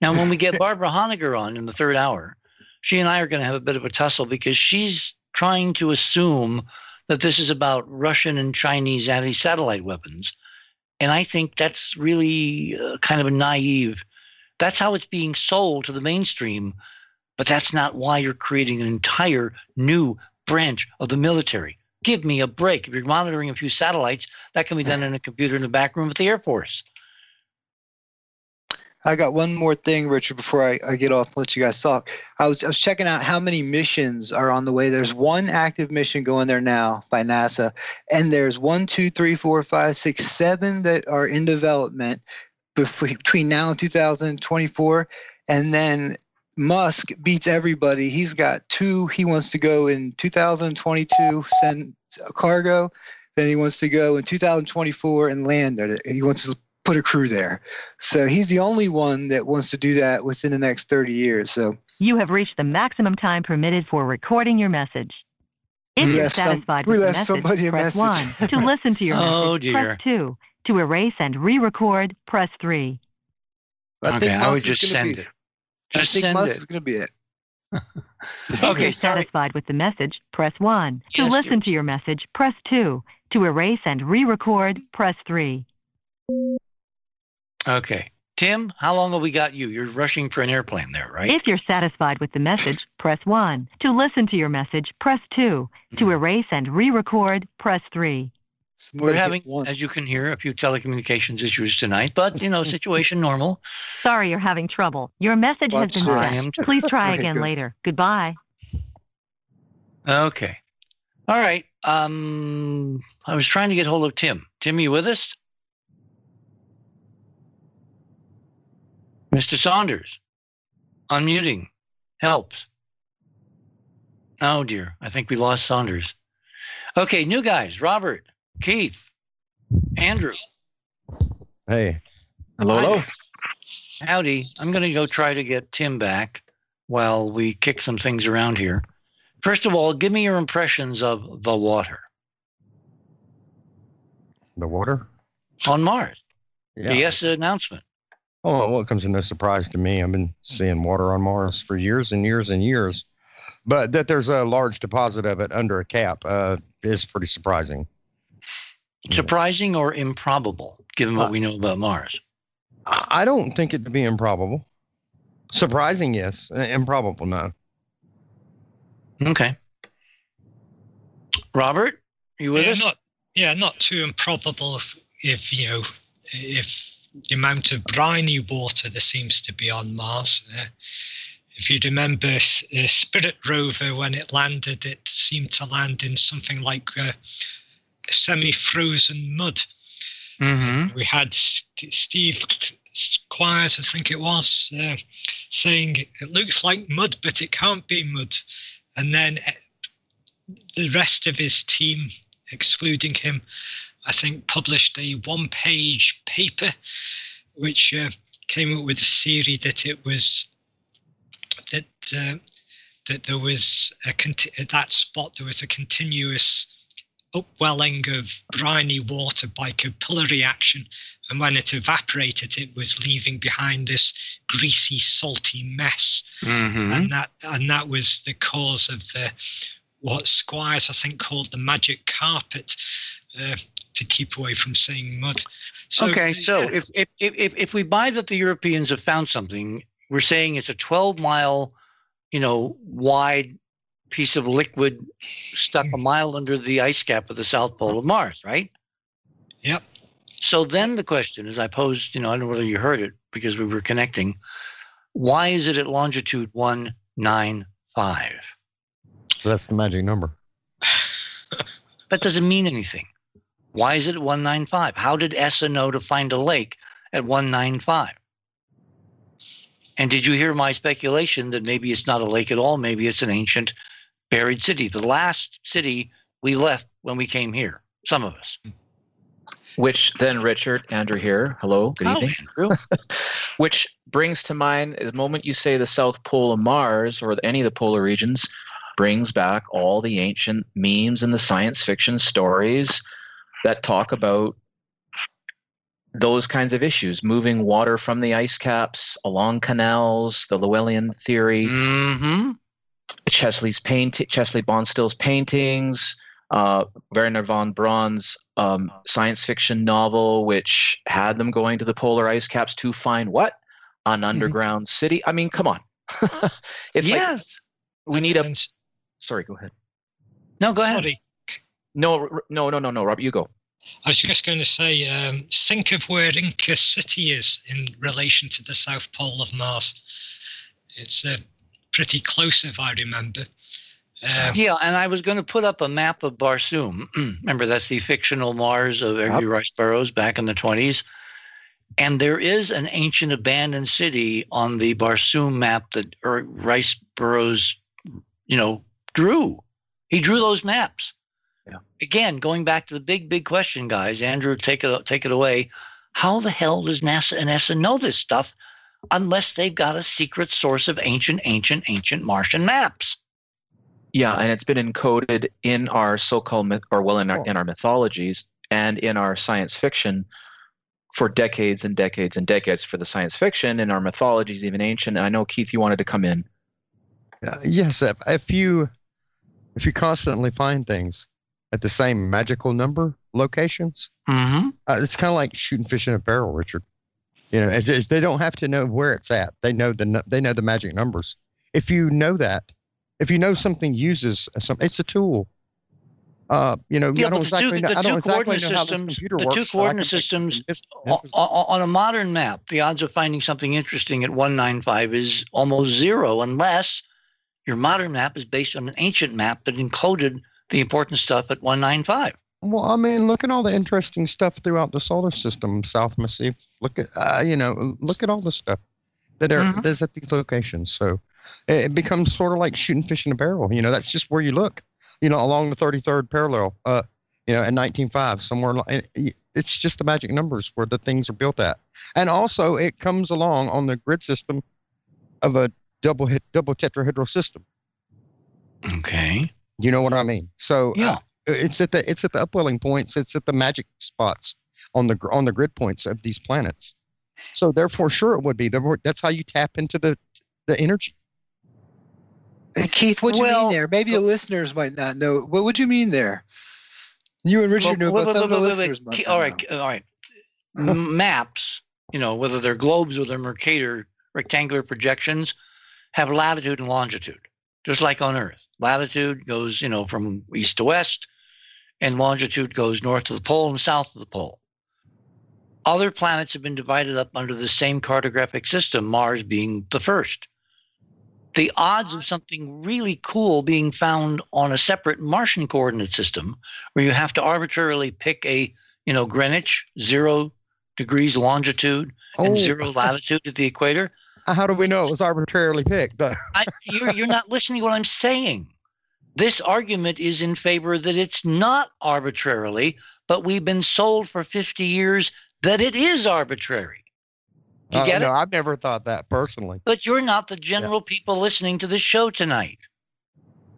Now, when we get Barbara Honegger on in the third hour, she and I are going to have a bit of a tussle because she's trying to assume that this is about Russian and Chinese anti satellite weapons. And I think that's really uh, kind of a naive. That's how it's being sold to the mainstream, but that's not why you're creating an entire new branch of the military. Give me a break. If you're monitoring a few satellites, that can be done in a computer in the back room at the Air Force. I got one more thing, Richard, before I, I get off and let you guys talk. I was I was checking out how many missions are on the way. There's one active mission going there now by NASA, and there's one, two, three, four, five, six, seven that are in development between now and 2024. And then Musk beats everybody. He's got two. He wants to go in 2022, send a cargo. Then he wants to go in 2024 and land. He wants to put a crew there. So he's the only one that wants to do that within the next 30 years. So You have reached the maximum time permitted for recording your message. If We you're left some- satisfied with the left somebody message, a press message. 1. To listen to your Oh, message, dear. press 2. To erase and re-record, press 3. I okay, I would Musk is just send be, it. I think send Musk it. is going to be it. If Okay, you're sorry. satisfied with the message, press 1. To listen dear. to your message, press 2. To erase and re-record, press 3. Okay. Tim, how long have we got you? You're rushing for an airplane there, right? If you're satisfied with the message, press 1. To listen to your message, press 2. To Mhm. erase and re-record, press 3. We're having, as you can hear, a few telecommunications issues tonight, but you know, situation normal. Sorry you're having trouble. Your message Watch has been I sent. Please try Okay, again good. later. Goodbye. Okay. All right. Um, I was trying to get hold of Tim. Tim, you with us? Mr. Saunders, unmuting helps. Oh dear, I think we lost Saunders. Okay, new guys, Robert, Keith, Andrew. Hey, Hello, hello. Howdy. I'm going to go try to get Tim back while we kick some things around here. First of all, give me your impressions of the water the water? on Mars. Yeah. The ESA announcement. Oh, well, it comes as no surprise to me. I've been seeing water on Mars for years and years and years. But that there's a large deposit of it under a cap uh, is pretty surprising. Yeah. Surprising or improbable, given what Uh, we know about Mars? I I don't think it to be improbable. Surprising, yes. Improbable, no. Okay. Robert, you with yeah, us? not yeah, not too improbable if, if you know if the amount of briny water there seems to be on Mars. Uh, if you remember uh, Spirit rover when it landed, it seemed to land in something like uh, semi-frozen mud. Mm-hmm. We had St- Steve Squyres, I think it was, uh, saying it looks like mud, but it can't be mud. And then uh, the rest of his team, excluding him, I think published a one-page paper which uh, came up with a theory that it was that uh, that there was a conti- at that spot there was a continuous upwelling of briny water by capillary action and when it evaporated it was leaving behind this greasy salty mess Mm-hmm. and that and that was the cause of the what Squyres I think called the magic carpet uh, to keep away from saying mud. So, okay, so yeah, if, if if if if we buy that the Europeans have found something, we're saying it's a 12 mile, you know, wide piece of liquid stuck a mm. mile under the ice cap of the south pole of Mars, right? Yep. So then the question is, I posed, you know, I don't know whether you heard it because we were connecting. Why is it at longitude 195? That's the magic number. That doesn't mean anything. Why is it at 195? How did ESA know to find a lake at 195? And did you hear my speculation that maybe it's not a lake at all? Maybe it's an ancient buried city, the last city we left when we came here, some of us. Which then, Richard, Andrew here. Hello, good Oh, evening. Which brings to mind the moment you say the South Pole of Mars or any of the polar regions brings back all the ancient memes and the science fiction stories that talk about those kinds of issues, moving water from the ice caps along canals, the Llewellyn theory, Mm-hmm. Chesley's paint, Chesley Bonestell's paintings, uh, Wernher von Braun's um, science fiction novel, which had them going to the polar ice caps to find what an underground city. I mean, come on, it's like yes. we need a. Sorry, go ahead. no, go ahead. Sorry, No, no, no, no, no, Rob, you go. I was just going to say, um, think of where Inca City is in relation to the South Pole of Mars. It's uh, pretty close, if I remember. Um, Yeah, and I was going to put up a map of Barsoom. Remember, that's the fictional Mars of Edgar Rice Burroughs back in the 20s. And there is an ancient abandoned city on the Barsoom map that Er- Rice Burroughs, you know, drew. He drew those maps. Yeah. Again, going back to the big, big question, guys. Andrew, take it take it away. How the hell does NASA and ESA know this stuff unless they've got a secret source of ancient, ancient, ancient Martian maps? Yeah, and it's been encoded in our so-called myth, or well, in our Oh. in our mythologies and in our science fiction for decades and decades and decades. For the science fiction and our mythologies, even ancient. And I know Keith, you wanted to come in. Uh, yes, if, if you if you constantly find things at the same magical number locations, Mm-hmm. uh, it's kind of like shooting fish in a barrel, Richard. You know, it's, it's- they don't have to know where it's at. They know the they know the magic numbers. If you know that, if you know something uses some, it's a tool. Uh, you know, Yeah, I don't but the exactly two- know, the two exactly coordinate systems- the works, two but I can coordinate some systems mis- O- mis- o- on a modern map, the odds of finding something interesting at 195 is almost zero, unless your modern map is based on an ancient map that encoded the important stuff at 195. Well, I mean, look at all the interesting stuff throughout the solar system, South Massive. Look at, uh, you know, look at all the stuff that are Mhm. that's at these locations. So it, becomes sort of like shooting fish in a barrel. You know, that's just where you look. You know, along the 33rd parallel. Uh, you know, in 19.5, somewhere. along- and y- It's just the magic numbers where the things are built at, and also it comes along on the grid system of a double hit, double tetrahedral system. Okay. You know what I mean? So uh, Yeah. it's at the it's at the upwelling points it's at the magic spots on the on the grid points of these planets so therefore sure it would be Therefore, that's how you tap into the the energy Keith, what do you mean there? Maybe the listeners might not know. What would you mean there? You and Richard know, Well, but wait, some of the listeners might Ke- not All know. right. All right. Maps, you know, whether they're globes or they're Mercator rectangular projections, have latitude and longitude, just like on Earth. Latitude goes, you know, from east to west, and longitude goes north to the pole and south to the pole. Other planets have been divided up under the same cartographic system, Mars being the first. The odds of something really cool being found on a separate Martian coordinate system, where you have to arbitrarily pick a, you know, Greenwich, zero degrees longitude and oh. zero latitude at the equator, how do we know it was arbitrarily picked Uh, I, you're you're not listening to what I'm saying. This argument is in favor that it's not arbitrarily, but we've been sold for 50 years that it is arbitrary. You uh, get no it? i've never thought that personally But you're not the general people listening to this show tonight.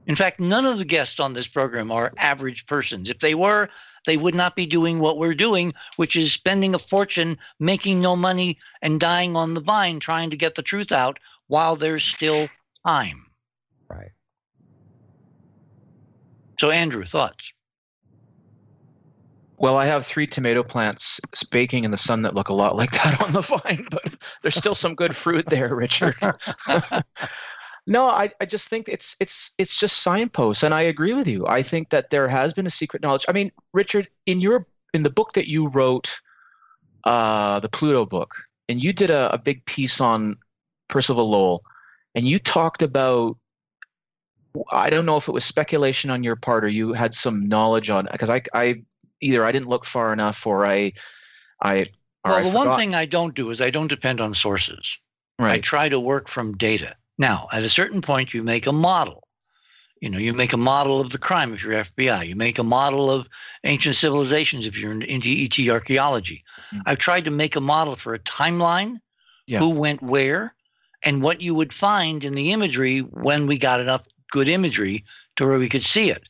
In fact, none of the guests on this program are average persons. If they were, they would not be doing what we're doing, which is spending a fortune, making no money, and dying on the vine trying to get the truth out while there's still time. right So, Andrew, thoughts? Well, I have three tomato plants baking in the sun that look a lot like that on the vine, but there's still some good fruit there, Richard. no, I, I just think it's it's it's just signposts, and I agree with you. I think that there has been a secret knowledge. I mean, Richard, in your in the book that you wrote, uh, the Pluto book, and you did a, a big piece on Percival Lowell, and you talked about I don't know if it was speculation on your part or you had some knowledge on because I I either I didn't look far enough or I I or Well, I the one thing I don't do is I don't depend on sources. Right. I try to work from data. Now, at a certain point, you make a model. You know, you make a model of the crime if you're FBI. You make a model of ancient civilizations if you're in- into ET archaeology. Mm. I've tried to make a model for a timeline, Yeah. who went where, and what you would find in the imagery when we got enough good imagery to where we could see it.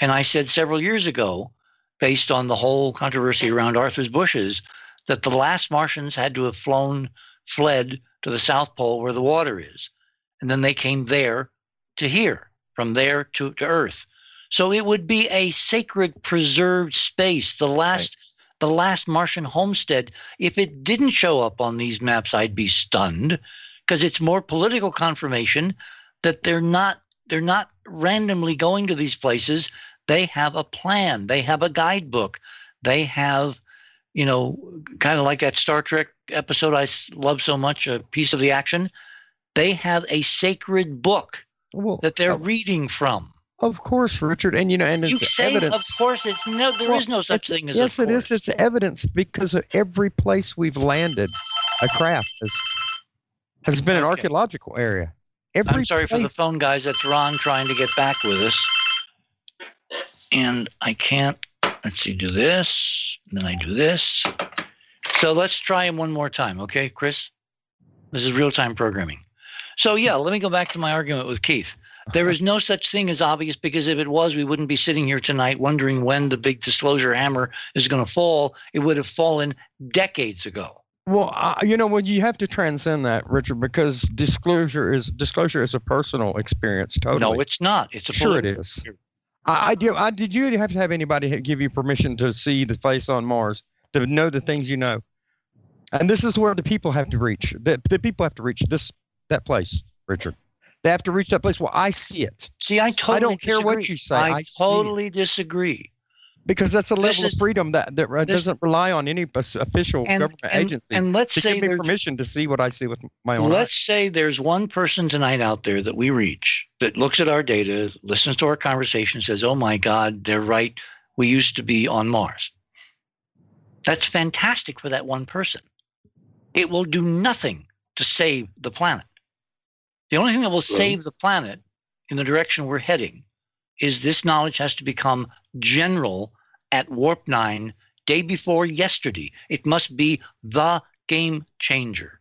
And I said several years ago, based on the whole controversy around Arthur's bushes, that the last Martians had to have flown, fled to the South Pole where the water is. And then they came there to here, from there to, to Earth. So it would be a sacred preserved space. The last the last Martian homestead. If it didn't show up on these maps, I'd be stunned because it's more political confirmation that they're not they're not randomly going to these places. They have a plan. They have a guidebook. They have, you know, kind of like that Star Trek episode I love so much, a piece of the action. They have a sacred book Well, that they're reading from. of course, Richard, and you know, and You it's say, evidence. of course, it's no. There is Well, no such thing as yes, it is. It's evidence because of every place we've landed, a craft has has been an Okay. archaeological area. Every I'm sorry for the phone, guys. That's Ron trying to get back with us. And I can't, let's see, do this. And then I do this. So let's try him one more time. Okay, Chris? This is real time programming. So, yeah, let me go back to my argument with Keith. There is no such thing as obvious because if it was, we wouldn't be sitting here tonight wondering when the big disclosure hammer is going to fall. It would have fallen decades ago. Well, uh, you know, well, you have to transcend that, Richard, because disclosure is disclosure is a personal experience. Totally. No, it's not. It's a sure it is. I, I do. I did. You have to have anybody give you permission to see the face on Mars to know the things you know, and this is where the people have to reach. The, the people have to reach this that place, Richard. They have to reach that place. Well, I see it See, I totally disagree. I don't care what you say, I, I totally disagree. because that's a This level is- of freedom that that this- doesn't rely on any official And, government and, agency and let's to say give me permission to see what I see with my own let's eyes. say there's one person tonight out there that we reach that looks at our data, listens to our conversation, says, "Oh my God, they're right. We used to be on Mars." That's fantastic for that one person. It will do nothing to save the planet. The only thing that will save the planet in the direction we're heading is this knowledge has to become general at Warp 9 day before yesterday. It must be the game changer.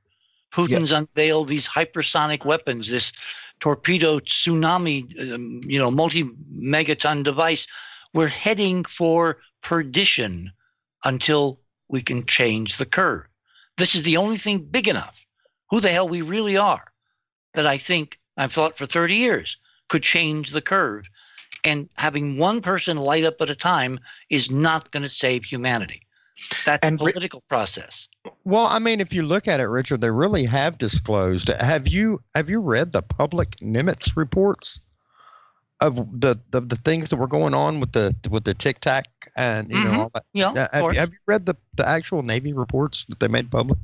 Putin's unveiled these hypersonic weapons, this torpedo tsunami, um, you know, multi megaton device. We're heading for perdition until we can change the curve. This is the only thing big enough. Who the hell we really are that I think I've thought for 30 years could change the curve. And having one person light up at a time is not going to save humanity. That's And a political process. Well, I mean, if you look at it, Richard, they really have disclosed. Have you have you read the public Nimitz reports of the, the the things that were going on with the with the Tic Tac and you Mhm. know all that? Of have, have you read the, the actual Navy reports that they made public?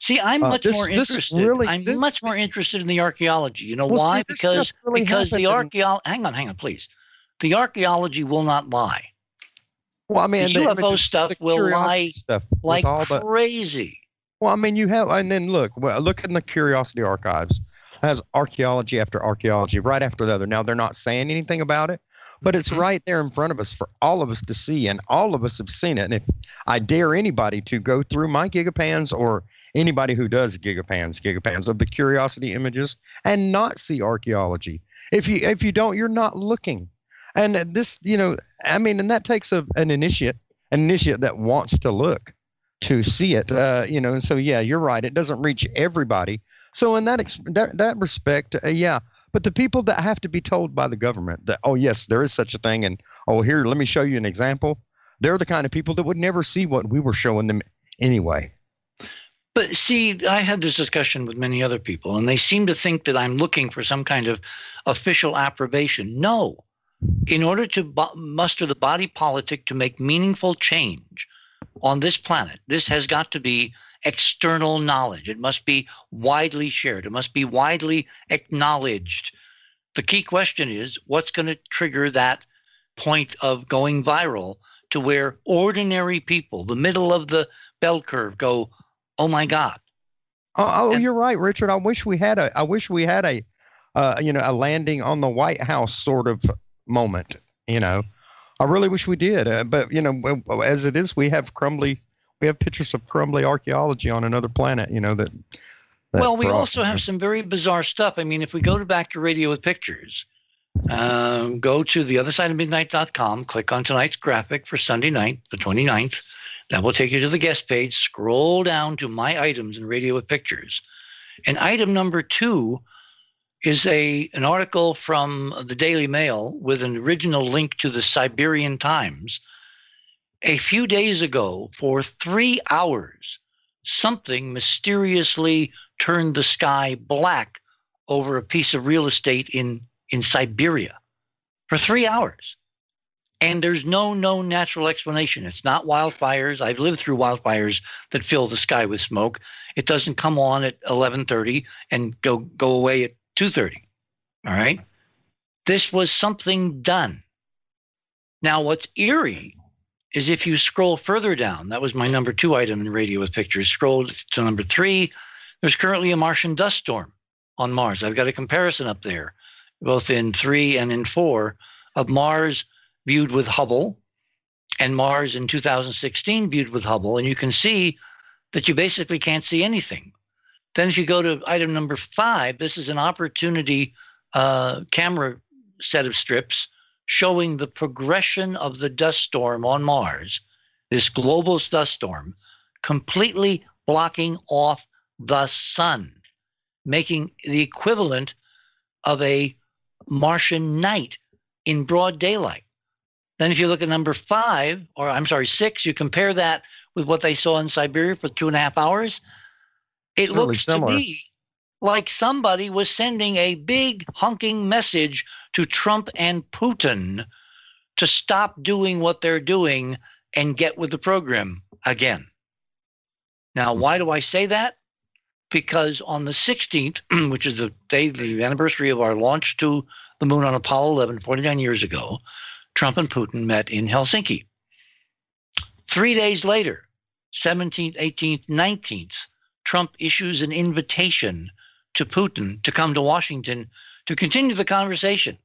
See, I'm Uh, much this- more interested. really- I'm this- much more interested in the archaeology. You know Well, why? stuff because really because the archaeology. Hang on, hang on, please. The archaeology will not lie Well, I mean, The the UFO stuff the will lie stuff like all the crazy. Well, I mean, you have, and then look, well, look in the Curiosity Archives. It has archaeology after archaeology, right after the other. Now they're not saying anything about it, but it's Mhm. right there in front of us for all of us to see, and all of us have seen it. And if I dare anybody to go through my gigapans or anybody who does gigapans, gigapans of the Curiosity images, and not see archaeology, if you if you don't, you're not looking. And this, you know, I mean, and that takes a, an initiate, an initiate that wants to look to see it. Uh, you know, and so yeah, you're right. It doesn't reach everybody. So in that ex- that, that respect, uh, yeah. But the people that have to be told by the government that oh yes, there is such a thing, and oh here, let me show you an example. They're the kind of people that would never see what we were showing them anyway. But see, I had this discussion with many other people, and they seem to think that I'm looking for some kind of official approbation. No. In order to muster the body politic to make meaningful change on this planet, this has got to be external knowledge. It must be widely shared, it must be widely acknowledged. The key question is what's going to trigger that point of going viral to where ordinary people, the middle of the bell curve, go, oh my God. Oh, oh And- you're right, Richard. I wish we had a. I wish we had a, uh, you know, a landing on the White House sort of moment. You know, I really wish we did. Uh, but you know, as it is, we have crumbly. We have pictures of crumbly archaeology on another planet. You know that. that Well, we also have some very bizarre stuff. I mean, if we go to back to radio with pictures, um, go to the other side of midnight.com, click on tonight's graphic for Sunday night, the 29th. That will take you to the guest page. Scroll down to my items in Radio with Pictures. And item number two is a an article from the Daily Mail with an original link to the Siberian Times. A few days ago, for three hours, something mysteriously turned the sky black over a piece of real estate in, in Siberia for three hours. And there's no known natural explanation. It's not wildfires. I've lived through wildfires that fill the sky with smoke. It doesn't come on at 11:30 and go go away at 2:30. All right? This was something done. Now what's eerie is if you scroll further down, that was my number 2 item in radio with pictures. Scroll to number 3, there's currently a Martian dust storm on Mars. I've got a comparison up there, both in 3 and in 4 of Mars viewed with Hubble and Mars in 2016 viewed with Hubble. And you can see that you basically can't see anything. Then, if you go to item number five, this is an opportunity uh, camera set of strips showing the progression of the dust storm on Mars, this global dust storm, completely blocking off the sun, making the equivalent of a Martian night in broad daylight. Then, if you look at number five, or I'm sorry, six, you compare that with what they saw in Siberia for two and a half hours. It looks similar. to me like somebody was sending a big honking message to Trump and Putin to stop doing what they're doing and get with the program again. Now, why do I say that? Because on the 16th, which is the day, the anniversary of our launch to the moon on Apollo 11, 49 years ago, Trump and Putin met in Helsinki. Three days later, 17th, 18th, 19th, Trump issues an invitation to Putin to come to Washington to continue the conversation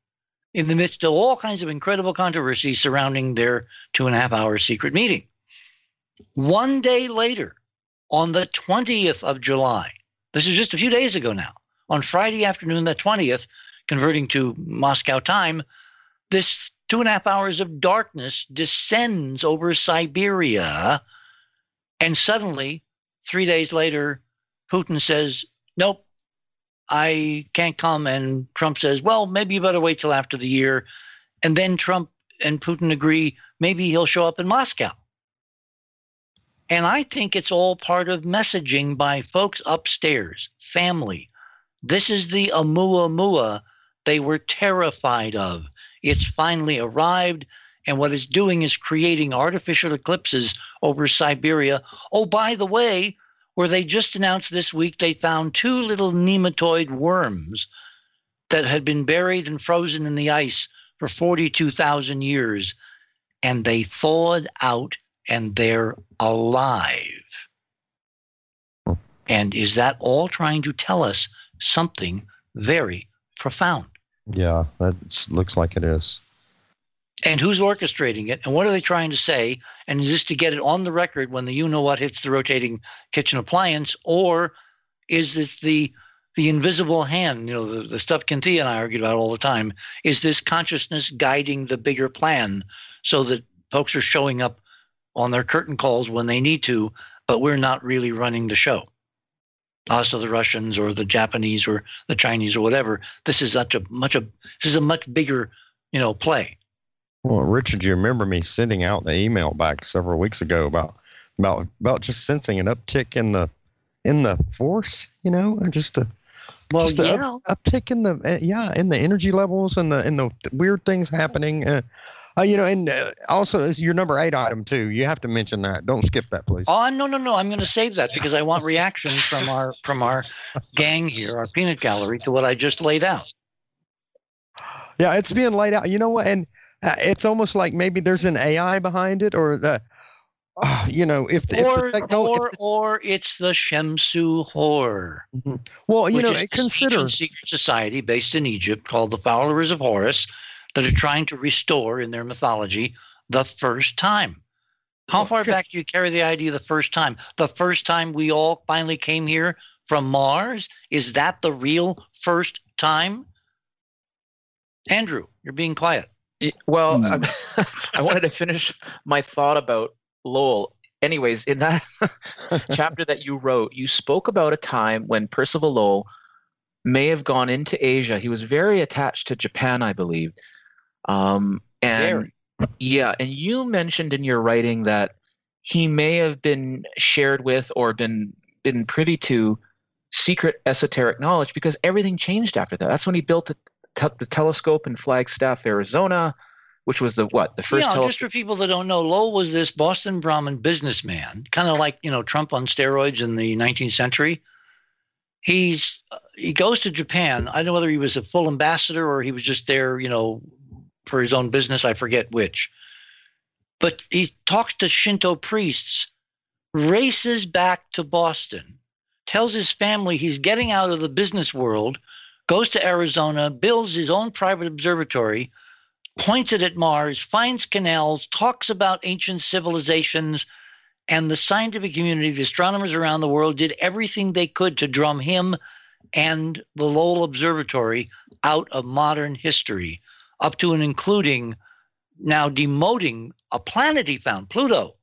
in the midst of all kinds of incredible controversy surrounding their two and a half hour secret meeting. One day later, on the 20th of July, this is just a few days ago now, on Friday afternoon, the 20th, converting to Moscow time, this two and a half hours of darkness descends over Siberia. And suddenly, three days later, Putin says, Nope, I can't come. And Trump says, Well, maybe you better wait till after the year. And then Trump and Putin agree maybe he'll show up in Moscow. And I think it's all part of messaging by folks upstairs, family. This is the Oumuamua they were terrified of. It's finally arrived. And what it's doing is creating artificial eclipses over Siberia. Oh, by the way, where they just announced this week they found two little nematoid worms that had been buried and frozen in the ice for 42,000 years. And they thawed out and they're alive. And is that all trying to tell us something very profound? Yeah, that looks like it is. and who's orchestrating it and what are they trying to say and is this to get it on the record when the you know what hits the rotating kitchen appliance or is this the the invisible hand? You know the, the stuff Cynthia and i argued about all the time. Is this consciousness guiding the bigger plan so that folks are showing up on their curtain calls when they need to but we're not really running the show us or the russians or the japanese or the chinese or whatever this is such a much a this is a much bigger you know play Well, Richard, you remember me sending out the email back several weeks ago about about about just sensing an uptick in the in the force, you know, and just a well just yeah up, uptick in the uh, yeah in the energy levels and the and the weird things happening. Uh, uh, you know, and uh, also is your number eight item too. You have to mention that. Don't skip that, please. Oh no no no! I'm going to save that because I want reaction from our from our gang here, our peanut gallery, to what I just laid out. Yeah, it's being laid out. You know what? And uh, it's almost like maybe there's an AI behind it, or the, uh, you know, if, if Or the techno- if or or it's the Shemsu Hor, the- well, you know, is consider secret society based in Egypt called the Followers of Horus, that are trying to restore in their mythology the first time. How far back do you carry the idea of the first time? The first time we all finally came here from Mars? Is that the real first time? Andrew, you're being quiet. Y- Well, Hmm. I, I wanted to finish my thought about Lowell. anyways, in that chapter that you wrote, you spoke about a time when Percival Lowell may have gone into Asia. He was very attached to Japan, I believe. Um, and yeah, and you mentioned in your writing that he may have been shared with or been been privy to secret esoteric knowledge because everything changed after that. That's when he built the, te- the telescope in Flagstaff, Arizona, which was the what the first. Yeah, telescope. just for people that don't know, Lowell was this Boston Brahmin businessman, kind of like you know Trump on steroids in the 19th century. He's he goes to Japan. I don't know whether he was a full ambassador or he was just there, you know, for his own business. I forget which. But he talks to Shinto priests, races back to Boston, tells his family he's getting out of the business world, goes to Arizona, builds his own private observatory, points it at Mars, finds canals, talks about ancient civilizations, and the scientific community, the astronomers around the world, did everything they could to drum him and the Lowell Observatory out of modern history, up to and including now demoting a planet he found, Pluto,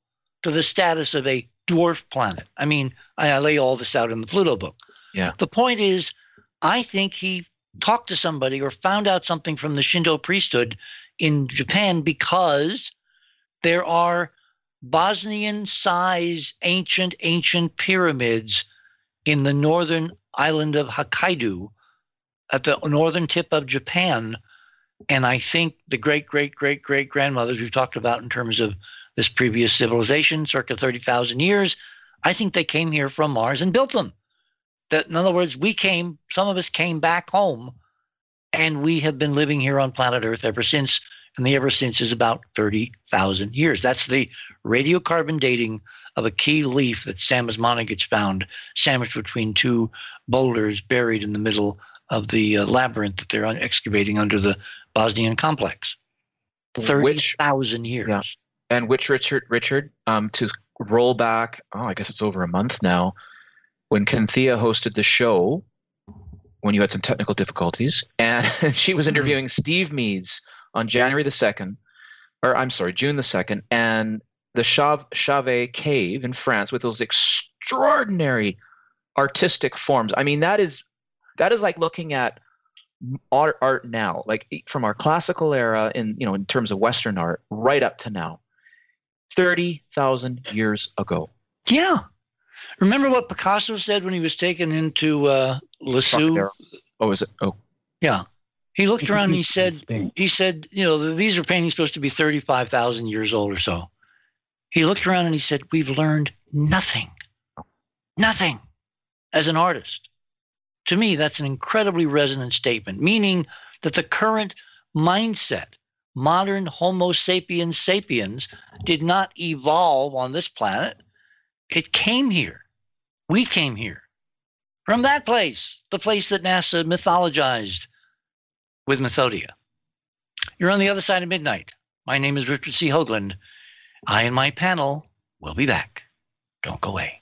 to the status of a dwarf planet. I mean, I, lay all this out in the Pluto book. Yeah. The point is, I think he talked to somebody or found out something from the Shinto priesthood in Japan because there are Bosnian size ancient, ancient pyramids in the northern island of Hokkaido at the northern tip of Japan. And I think the great, great, great, great grandmothers we've talked about in terms of this previous civilization, circa 30,000 years, I think they came here from Mars and built them. That, in other words, we came, some of us came back home, and we have been living here on planet Earth ever since. And the ever since is about 30,000 years. That's the radiocarbon dating of a key leaf that Sam Osmanagich found sandwiched between two boulders buried in the middle of the uh, labyrinth that they're excavating under the Bosnian complex. Which- 30,000 years. Yeah. and which Richard Richard um, to roll back. Oh, I guess it's over a month now. When Cynthia hosted the show, when you had some technical difficulties, and she was interviewing Steve Meads on January the second, or I'm sorry, June the second, and the Chauvet Cave in France with those extraordinary artistic forms. I mean, that is that is like looking at art art now, like from our classical era in you know in terms of Western art, right up to now. 30,000 years ago. Yeah. Remember what Picasso said when he was taken into uh, Lascaux? Trocadero. Oh, is it? Oh, Yeah. He looked around and he said, he said, you know, these are paintings supposed to be 35,000 years old or so. He looked around and he said, we've learned nothing, nothing as an artist. To me, that's an incredibly resonant statement, meaning that the current mindset, modern Homo sapiens sapiens, did not evolve on this planet. It came here. We came here from that place, the place that NASA mythologized with Mythodea. You're on the other side of midnight. My name is Richard C. Hoagland. I and my panel will be back. Don't go away.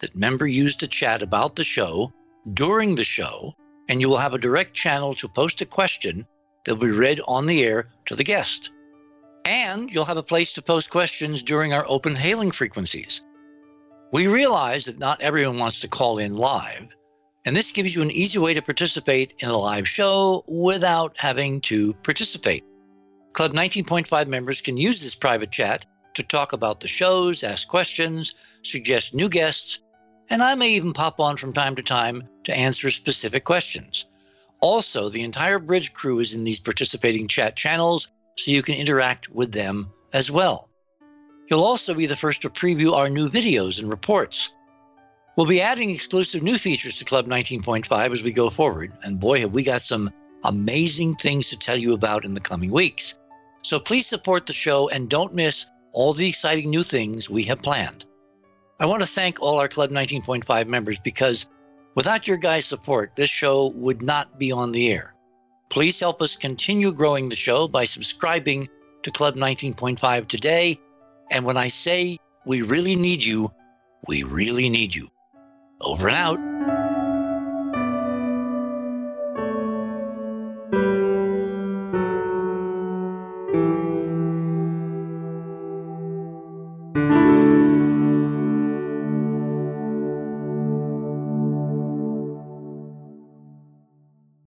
that member use to chat about the show during the show, and you will have a direct channel to post a question that will be read on the air to the guest. And you'll have a place to post questions during our open hailing frequencies. We realize that not everyone wants to call in live, And this gives you an easy way to participate in a live show without having to participate. Club 19.5 members can use this private chat to talk about the shows, ask questions, suggest new guests, and I may even pop on from time to time to answer specific questions. Also, the entire bridge crew is in these participating chat channels, so you can interact with them as well. You'll also be the first to preview our new videos and reports. We'll be adding exclusive new features to Club 19.5 as we go forward, and boy, have we got some amazing things to tell you about in the coming weeks. So please support the show and don't miss all the exciting new things we have planned. I want to thank all our Club 19.5 members because without your guys' support, this show would not be on the air. Please help us continue growing the show by subscribing to Club 19.5 today. And when I say we really need you, we really need you. Over and out.